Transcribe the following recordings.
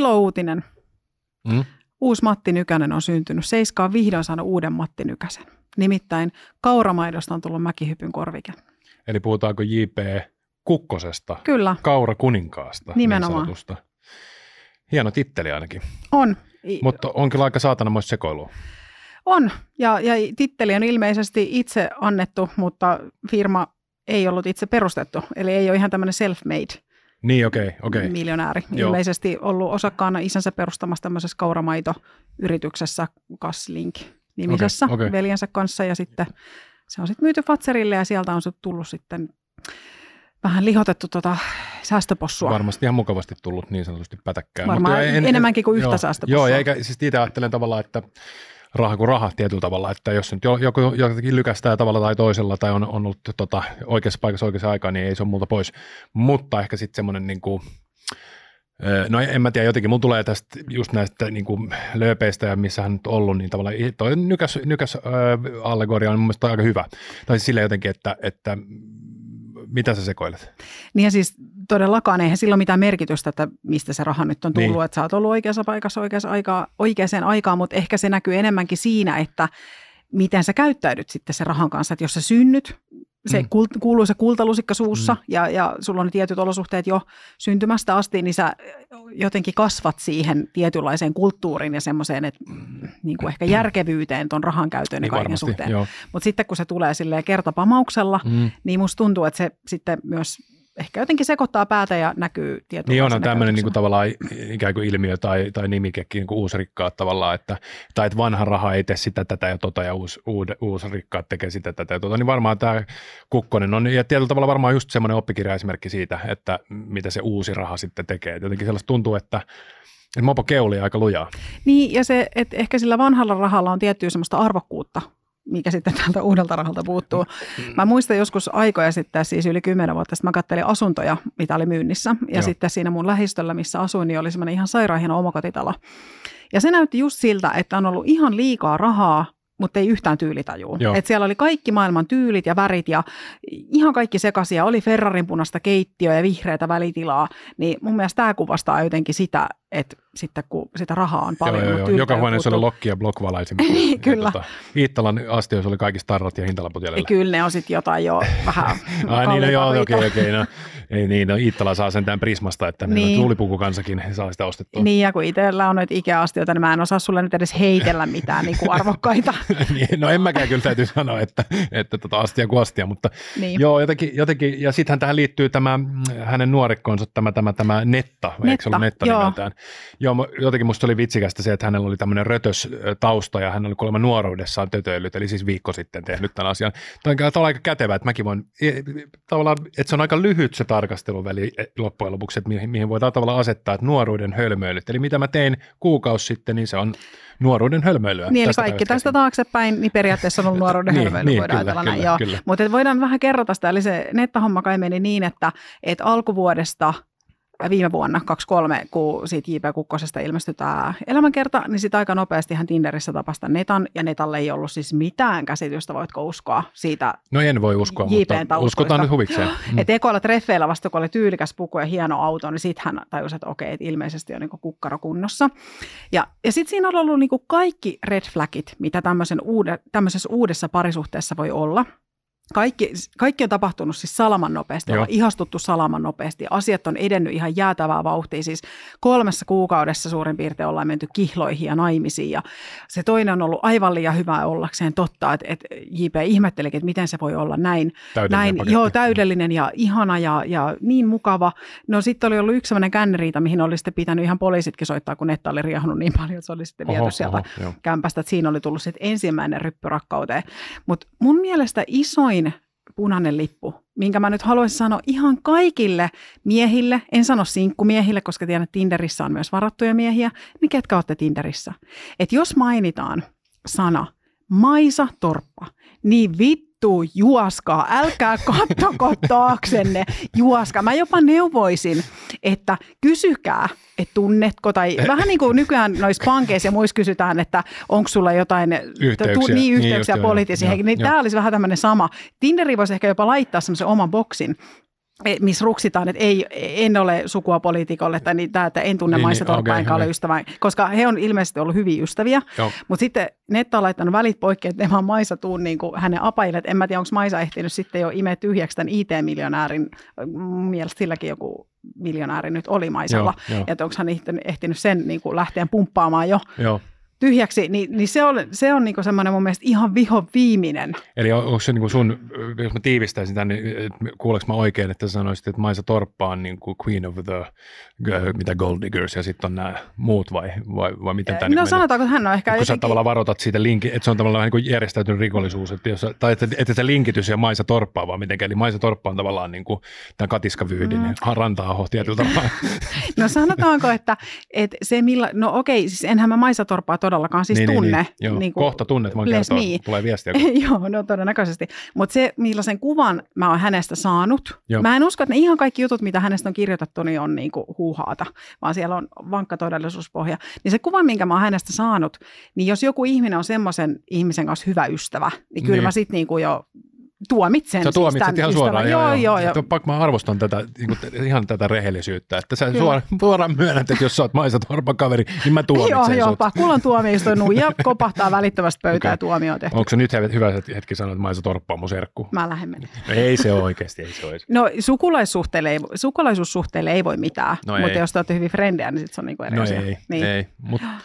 Ilouutinen. Mm? Uusi Matti Nykänen on syntynyt. Seiska on vihdoin saanut uuden Matti Nykäsen. Nimittäin kauramaidosta on tullut mäkihypyn korvike. Eli puhutaanko J.P. Kukkosesta, Kyllä, Kaura Kuninkaasta. Nimenomaan. Niin sanotusta. Hieno titteli ainakin, on. Mutta on kyllä aika saatanamoista sekoilua. On, ja, ja titteli on ilmeisesti itse annettu, mutta firma ei ollut itse perustettu. Eli ei ole ihan tämmöinen self-made Niin, okei, okay, okei. Okay. miljonääri. Joo. Ilmeisesti ollut osakkaana isänsä perustamassa tämmöisessä kauramaitoyrityksessä Kaslink nimisessä Okei, okei. veljensä kanssa ja sitten se on sitten myyty Fatserille ja sieltä on sit tullut sitten vähän lihotettu tota säästöpossua. Varmasti ihan mukavasti tullut niin sanotusti pätäkkää. Varmaan Mutta enemmänkin kuin yhtä joo, säästöpossua. Joo, eikä siis itse ajattelen tavallaan, että raha kuin raha tietyllä tavalla, että jos nyt jo- joku jotakin lykästää tavalla tai toisella tai on, on ollut tota, oikeassa paikassa oikeassa aikaa, niin ei se ole multa pois. Mutta ehkä sitten semmoinen niin kuin, Öö, No en mä tiedä, jotenkin mulla tulee tästä just näistä niin kuin lööpeistä ja missä hän nyt ollut, niin tavallaan toi nykäs, nykäs öö, allegoria on mun mielestä aika hyvä. Tai siis jotenkin, että, että mitä sä sekoilet? Niin ja siis todellakaan eihän sillä ole mitään merkitystä, että mistä se raha nyt on tullut, Niin. että sä oot ollut oikeassa paikassa oikeassa aikaa, oikeaan aikaan, mutta ehkä se näkyy enemmänkin siinä, että miten sä käyttäydyt sitten se rahan kanssa, että jos sä synnyt, se Mm. mm. kuuluu se kultalusikka suussa Mm. mm. ja, ja sulla on ne tietyt olosuhteet jo syntymästä asti, niin sä jotenkin kasvat siihen tietynlaiseen kulttuuriin ja semmoiseen, että niin kuin ehkä järkevyyteen ton rahan käytön ja Niin kaiken varmasti, suhteen. Mutta sitten kun se tulee silleen kertapamauksella, Mm. niin musta tuntuu, että se sitten myös ehkä jotenkin sekoittaa päätä ja näkyy tietynlaisena Niin onhan tämmöinen niin kuin tavallaan ikään kuin ilmiö tai, tai nimikekin niin kuin uusrikkaat tavallaan, että, tai että vanha raha ei tee sitä, tätä ja tota ja uusi, uude, uusrikkaat tekee sitä, tätä ja tota, niin varmaan tämä Kukkonen on, ja tietyllä tavalla varmaan just semmoinen oppikirjaesimerkki siitä, että mitä se uusi raha sitten tekee. Jotenkin sellaista tuntuu, että, että mopo keuli aika lujaa. Niin, ja se, että ehkä sillä vanhalla rahalla on tiettyä semmoista arvokkuutta, mikä sitten tältä uudelta rahalta puuttuu. Mä muistan joskus aikoja sitten, siis yli kymmenen vuotta sitten mä kattelin asuntoja, mitä oli myynnissä. Ja Joo. sitten siinä mun lähistöllä, missä asuin, niin oli semmoinen ihan sairaan omakotitalo. Ja se näytti just siltä, että on ollut ihan liikaa rahaa, mutta ei yhtään tyylitajua. Joo. Et siellä oli kaikki maailman tyylit ja värit ja ihan kaikki sekasia. Oli Ferrarin punaista keittiöä ja vihreätä välitilaa. Niin mun mielestä tämä kuvastaa jotenkin sitä, että sitten kun sitä rahaa on paljon. joo, joo, joo. Joka huoneessa oli lokki ja blockvalaisin. Niin, Ja kyllä. Tota, Iittalan astioissa oli kaikki starrat ja hintalaput jäljellä. kyllä ne on sitten jotain jo vähän Ai niin, no joo, okei, okei, okay, no. Ei niin, no Iittala saa sentään Prismasta, että niin. Niin. tuulipukukansakin saa sitä ostettua. Niin, ja kun itsellä on noita Ikea-astioita, niin mä en osaa sulle nyt edes heitellä mitään niin kuin arvokkaita. Niin, no en mäkään kyllä täytyy sanoa, että, että tota astia kuin astia, mutta Niin. joo, jotenkin, jotenkin ja sittenhän tähän liittyy tämä mm, hänen nuorekkonsa, tämä, tämä, tämä Netta, eikö se Netta, ollut Netta joo. nimeltään? Joo, jotenkin musta oli vitsikästä se, että hänellä oli tämmöinen rötös tausta ja hän oli kuulemma nuoruudessaan tötöillyt, eli siis viikko sitten tehnyt tämän asian. Tämä on tavallaan aika kätevä, että mäkin voin, tavallaan, että se on aika lyhyt se tarkasteluväli e, loppujen lopuksi, että mihin, mihin voidaan tavallaan asettaa, että nuoruuden hölmöilyt. Eli mitä mä tein kuukausi sitten, niin se on nuoruuden hölmöilyä. Niin, eli kaikki tästä taaksepäin, niin periaatteessa on ollut nuoruuden Niin, hölmöily, niin, voidaan kyllä, ajatella näin. kyllä, Joo. kyllä. Mutta voidaan vähän kerrata sitä, eli se nettahomma kai meni niin, että, että alkuvuodesta viime vuonna 23, kun siitä J.P. Kukkosesta ilmestyi tämä elämänkerta, niin sitten aika nopeasti hän Tinderissä tapasi tämän Netan, ja Netalle ei ollut siis mitään käsitystä, voitko uskoa siitä No en voi uskoa, JPn mutta taustoista. uskotaan nyt huvikseen. Mm. Että ekoilla treffeillä vasta, kun oli tyylikäs puku ja hieno auto, niin sitten hän tajusi, että okei, että ilmeisesti on niin kukkaro kunnossa. Ja, ja sitten siinä on ollut niin kaikki red flagit, mitä tämmöisen uude, tämmöisessä uudessa parisuhteessa voi olla. Kaikki, kaikki on tapahtunut siis salaman nopeasti, Joo. ollaan ihastuttu salaman nopeasti. Asiat on edennyt ihan jäätävää vauhtia. Siis kolmessa kuukaudessa suurin piirtein ollaan menty kihloihin ja naimisiin. Ja se toinen on ollut aivan liian hyvää ollakseen totta, että, että JP ihmettelikin, että miten se voi olla näin Täydellinen näin, paketti. joo, täydellinen ja ihana ja, ja niin mukava. No sitten oli ollut yksi sellainen känneriita, mihin oli sitten pitänyt ihan poliisitkin soittaa, kun netta oli riehunut niin paljon, että se oli sitten viety Oho, sieltä oho, kämpästä, että siinä oli tullut sitten ensimmäinen ryppy rakkauteen. Mutta mun mielestä isoin punainen lippu, minkä mä nyt haluaisin sanoa ihan kaikille miehille, en sano sinkkumiehille, koska tiedän, että Tinderissä on myös varattuja miehiä, niin ketkä olette Tinderissä? Että jos mainitaan sana Maisa Torppa, niin vittu juoskaa, älkää kattoko taaksenne, juoskaa. Mä jopa neuvoisin, että kysykää, että tunnetko, tai vähän niin kuin nykyään noissa pankeissa ja muissa kysytään, että onko sulla jotain Yhteyksiä. Tu, niin, Niin yhteyksiä niin poliittisiin niin tämä olisi vähän tämmöinen sama. Tinderi voisi ehkä jopa laittaa semmoisen oman boksin, missä ruksitaan, että ei, en ole sukua poliitikolle tai niin, tämä, että en tunne Niin, Maissa niin, okei, enkä ole okei. ystävä, koska he on ilmeisesti ollut hyviä ystäviä, mutta sitten Netta on laittanut välit poikki, että en vaan Maisa tuu niin kuin hänen apajille, että en mä tiedä, onko Maisa ehtinyt sitten jo imeä tyhjäksi tämän IT-miljonäärin, mielestä silläkin joku miljonääri nyt oli Maisalla, joo. että onko hän ehtinyt, sen niin kuin lähteen pumppaamaan jo Joo. Tyhjäksi, niin, niin se on, se on niin kuin semmoinen mun mielestä ihan viho viimeinen. Eli on- onko se niin kuin sun, jos mä tiivistäisin tämän, niin kuuleeko mä oikein, että sä sanoisit, että Maisa Torppa on niin kuin Queen of the, mitä Gold Diggers ja sitten on nämä muut vai, vai, vai miten tämä No niin sanotaanko, että hän on ehkä kun sä jotenkin... tavallaan varoitat siitä linki, että se on tavallaan niin kuin järjestäytynyt rikollisuus, että jos, tai että, että se linkitys ja Maisa Torppaa vaan mitenkään, eli Maisa Torppa on tavallaan niin kuin tämä katiskavyydin, mm. ranta-aho tietyllä tavalla. No sanotaanko, että, että se millä, no okei, siis enhän mä Maisa Torppaa todellakaan siis niin, tunne. Niin, niin. Joo, niin kuin- kohta tunnet, voin les kertoa, me. tulee viestiä. Joo, no todennäköisesti. Mutta se, millaisen kuvan mä oon hänestä saanut, Joo. mä en usko, että ne ihan kaikki jutut, mitä hänestä on kirjoitettu, niin on niinku huuhaata, vaan siellä on vankka todellisuuspohja. Niin se kuva, minkä mä oon hänestä saanut, niin jos joku ihminen on semmoisen ihmisen kanssa hyvä ystävä, niin kyllä Niin. mä sitten niinku jo tuomitsen. Sä tuomitset tämän ihan ystävän. suoraan. Joo, joo, joo. joo. Pakko mä arvostan tätä, niin kuin, ihan tätä rehellisyyttä, että sä suoraan, suoraan myönnät, että jos sä oot Maisa Torpan kaveri, niin mä tuomitsen Joo, joo, sut. Pakulan tuomioistuin nuija kopahtaa välittömästi pöytään Okei. ja tuomio on tehty. Onko se nyt hyvä hetki sanoa, että Maisa Torppa on mun serkku? Mä lähden mennä. No ei se ole oikeasti, ei se ole. No sukulaissuhteille ei, sukulaisuussuhteille ei voi mitään, No mutta ei. jos te olette hyvin frendejä, niin sitten se on niinku eri No asia. ei, niin. ei. Mutta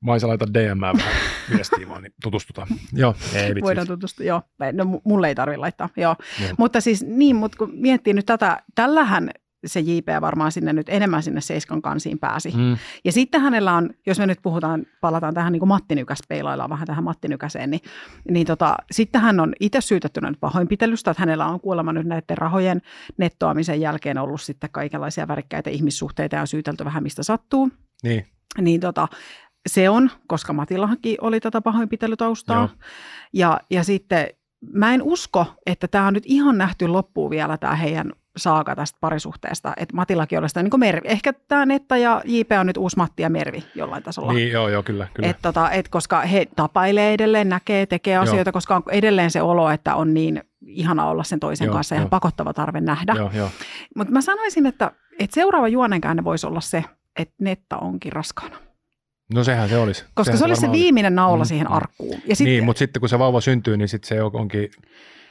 Maisa laita DM vähän viestiä vaan, niin tutustutaan. Joo, ei vitsi. Voidaan tutustua, joo. No mu- mulle ei tarvitse laittaa, joo. Joo. Mutta siis niin, mutta kun miettii nyt tätä, tällähän se JP varmaan sinne nyt enemmän sinne Seiskan kansiin pääsi. Mm. Mm, Ja sitten hänellä on, jos me nyt puhutaan, palataan tähän niin kuin Matti Nykäs, peilaillaan vähän tähän Matti Nykäseen, niin, niin tota, sitten hän on itse syytettynä nyt pahoinpitelystä, että hänellä on kuulemma nyt näiden rahojen nettoamisen jälkeen ollut sitten kaikenlaisia värikkäitä ihmissuhteita ja syytelty vähän mistä sattuu. niin, Niin tota, se on, koska Matillahankin oli tätä pahoinpitelytaustaa. Joo. Ja, ja sitten mä en usko, että tämä on nyt ihan nähty loppuun vielä tämä heidän saaka tästä parisuhteesta. Että Matillakin oli sitä niin kuin Mervi. Ehkä tämä Netta ja JP on nyt uusi Matti ja Mervi jollain tasolla. niin, joo, joo, kyllä. kyllä. Et tota, et koska he tapailee edelleen, näkee, tekee asioita, koska on edelleen se olo, että on niin ihana olla sen toisen Joo, kanssa ja joo. pakottava tarve nähdä. Joo, joo. Mutta mä sanoisin, että, että seuraava juonenkäänne voisi olla se, että Netta onkin raskaana. No sehän se olisi. Koska sehän se olisi se viimeinen naula Mm, siihen arkkuun. Ja sit, Niin, mutta sitten kun se vauva syntyy, niin sitten se onkin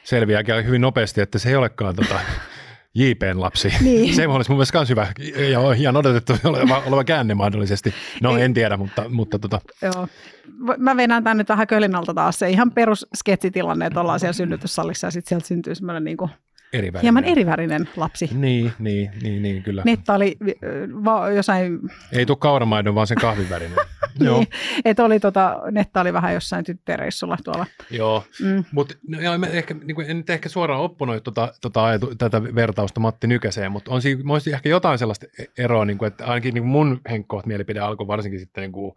selviääkin hyvin nopeasti, että se ei olekaan tota, JPn lapsi. Niin. Se olisi mun mielestä myös hyvä ja ihan odotettu oleva, oleva käänne mahdollisesti. No Ei. en tiedä, mutta, mutta tota, joo. Mä venään tämän nyt vähän kölinalta taas. Se ihan perus sketsitilanne, että ollaan siellä synnytyssalissa ja sitten sieltä syntyy semmoinen niin kuin eri värinen. hieman erivärinen lapsi. Niin, niin, niin, niin kyllä. Netta oli va- jossain Ei tule kauramaidon, vaan sen kahvivärinen. Joo, Niin, että oli tota, Netta oli vähän jossain tyttöreissulla tuolla. joo. Mm. Mutta no, joo, mä ehkä, niin kuin, en nyt ehkä suoraan opponoi tota, tota, ajatu, tätä vertausta Matti Nykäseen, mutta on siinä olisi ehkä jotain sellaista eroa, niin kuin, että ainakin niin kuin mun henkkoht mielipide alkoi varsinkin sitten niin kuin,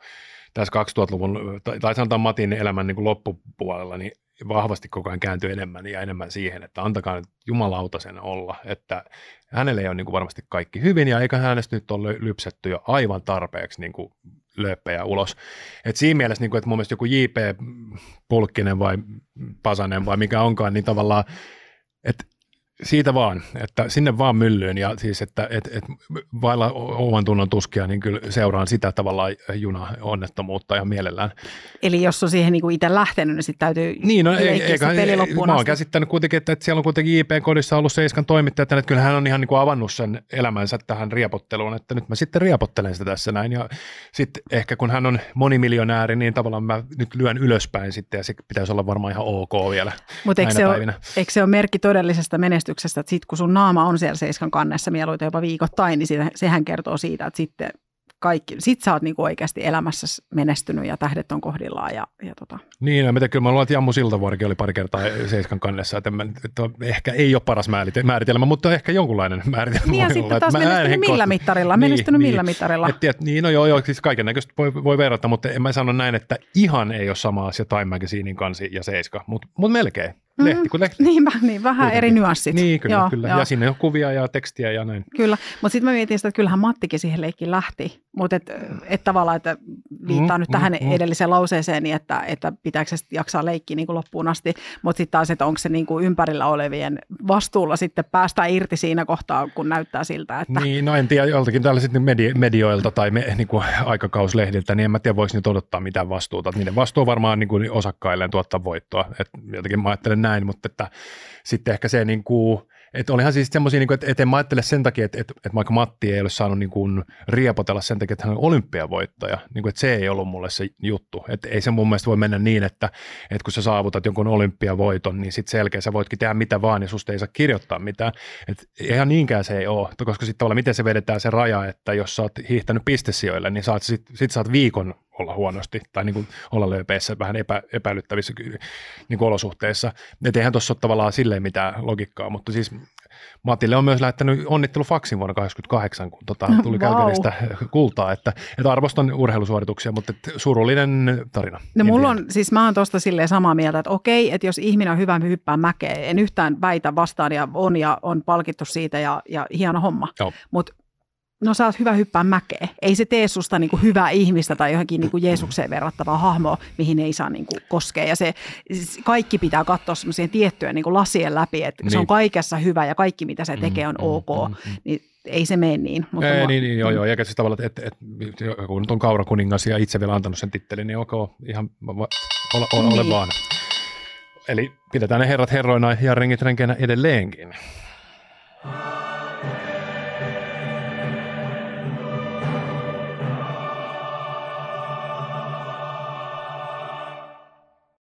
tässä 2000-luvun, tai, tai sanotaan Matin elämän niin kuin loppupuolella, niin vahvasti koko ajan kääntyi enemmän ja enemmän siihen, että antakaa nyt jumalauta sen olla, että hänelle ei ole niin kuin varmasti kaikki hyvin ja eikä hänestä nyt ole lypsetty jo aivan tarpeeksi niin kuin lööppejä ulos. Et siinä mielessä, niin kuin, että mun mielestä joku J.P. Pulkkinen vai Pasanen vai mikä onkaan, niin tavallaan, että siitä vaan, että sinne vaan myllyyn ja siis, että et, et vailla oman tunnon tuskia, niin kyllä seuraan sitä tavallaan juna-onnettomuutta ja mielellään. Eli jos on siihen niin itse lähtenyt, niin sitten täytyy Niin, no ei, leikkiä eikä, se peli loppuun mä oon käsittänyt kuitenkin, että, että siellä on kuitenkin JP-kodissa ollut Seiskan toimittaja, että kyllä hän on ihan niin kuin avannut sen elämänsä tähän riepotteluun, että nyt mä sitten riepottelen sitä tässä näin. Ja sitten ehkä kun hän on monimiljonääri, niin tavallaan mä nyt lyön ylöspäin sitten ja se pitäisi olla varmaan ihan ok vielä Mutta eikö, se ole- eikö se ole merkki todellisesta menestyksestä, että sit kun sun naama on siellä Seiskan kannessa mieluiten jopa viikoittain, niin siitä, sehän kertoo siitä, että sitten kaikki, sit sä oot niinku oikeasti elämässä menestynyt ja tähdet on kohdillaan. Ja, ja tota. Niin, ja mitä kyllä mä luulen, että Jammu Siltavuorikin oli pari kertaa Seiskan kannessa, että, mä, että ehkä ei ole paras määrite- määritelmä, mutta ehkä jonkunlainen määritelmä Niin ja sitten olla. taas menestynyt en millä henkko- mittarilla, menestynyt millä mittarilla. Et, tiedät, niin, no joo, joo, siis kaiken näköistä voi, voi verrata, mutta en mä sano näin, että ihan ei ole sama asia Time Magazinein kansi ja Seiska, mutta mut melkein. Lehti Mhm. kuin lehti. Niin, vähän- niin vähän Kuitenkin. eri nyanssit. Niin, kyllä, Joo, kyllä. joo. Ja sinne on kuvia ja tekstiä ja näin. Kyllä, mutta sitten mä mietin sitä, että kyllähän Mattikin siihen leikkiin lähti, mutta et, et tavallaan, että viittaa mm, nyt tähän mm, edelliseen lauseeseen, niin että, että pitääkö se jaksaa leikkiä niin kuin loppuun asti, mutta sitten taas, että onko se niin kuin ympärillä olevien vastuulla sitten päästä irti siinä kohtaa, kun näyttää siltä, että... Niin, no en tiedä, joltakin tällaiset medi- medioilta tai me, niin kuin aikakauslehdiltä, niin en mä tiedä, voiko nyt odottaa mitään vastuuta. Niiden vastuu varmaan niin kuin osakkailleen tuottaa voittoa, että jotenkin mä ajattelen näin, mutta että sitten ehkä se niin kuin, että olihan siis semmoisia, niin että, että en mä ajattele sen takia, että, että, että vaikka Matti ei ole saanut niin kuin riepotella sen takia, että hän on olympiavoittaja, niin kuin, että se ei ollut mulle se juttu. Että ei se mun mielestä voi mennä niin, että, että kun sä saavutat jonkun olympiavoiton, niin sitten selkeä sä voitkin tehdä mitä vaan ja susta ei saa kirjoittaa mitään. Että ihan niinkään se ei ole, koska sitten tavallaan miten se vedetään se raja, että jos sä oot hiihtänyt pistesijoille, niin saat, sit, sit saat viikon olla huonosti tai niin kuin olla lööpeissä vähän epä, epäilyttävissä niin kuin olosuhteissa. Että eihän tuossa ole tavallaan silleen mitään logiikkaa, mutta siis Matille on myös lähettänyt onnittelufaksin vuonna 1988, kun tota, tuli wow. Calgarystä kultaa, että, että arvostan urheilusuorituksia, mutta surullinen tarina. No mulla on, siis mä oon tuosta silleen samaa mieltä, että okei, että jos ihminen on hyvä hyppää mäkeä, en yhtään väitä vastaan ja on ja on palkittu siitä ja, ja hieno homma, mutta no sä oot hyvä hyppää mäkeä. Ei se tee susta niin kuin hyvää ihmistä tai johonkin niin kuin Jeesukseen verrattavaa hahmoa, mihin ei saa niin kuin koskea. Ja se kaikki pitää katsoa semmoisia tiettyjä niin kuin lasien läpi, että niin. se on niin. kaikessa hyvä ja kaikki mitä se tekee on mm, ok. Mm, mm, mm. Niin ei se mene niin. Mutta ei, mua... niin, niin, joo, joo. Eikä siis tavallaan, että, että, että kun nyt on kaurakuningas ja itse vielä antanut sen tittelin, niin ok, ihan ole, ole, ole niin. vaan. Eli pidetään ne herrat herroina ja rengit renkeinä edelleenkin.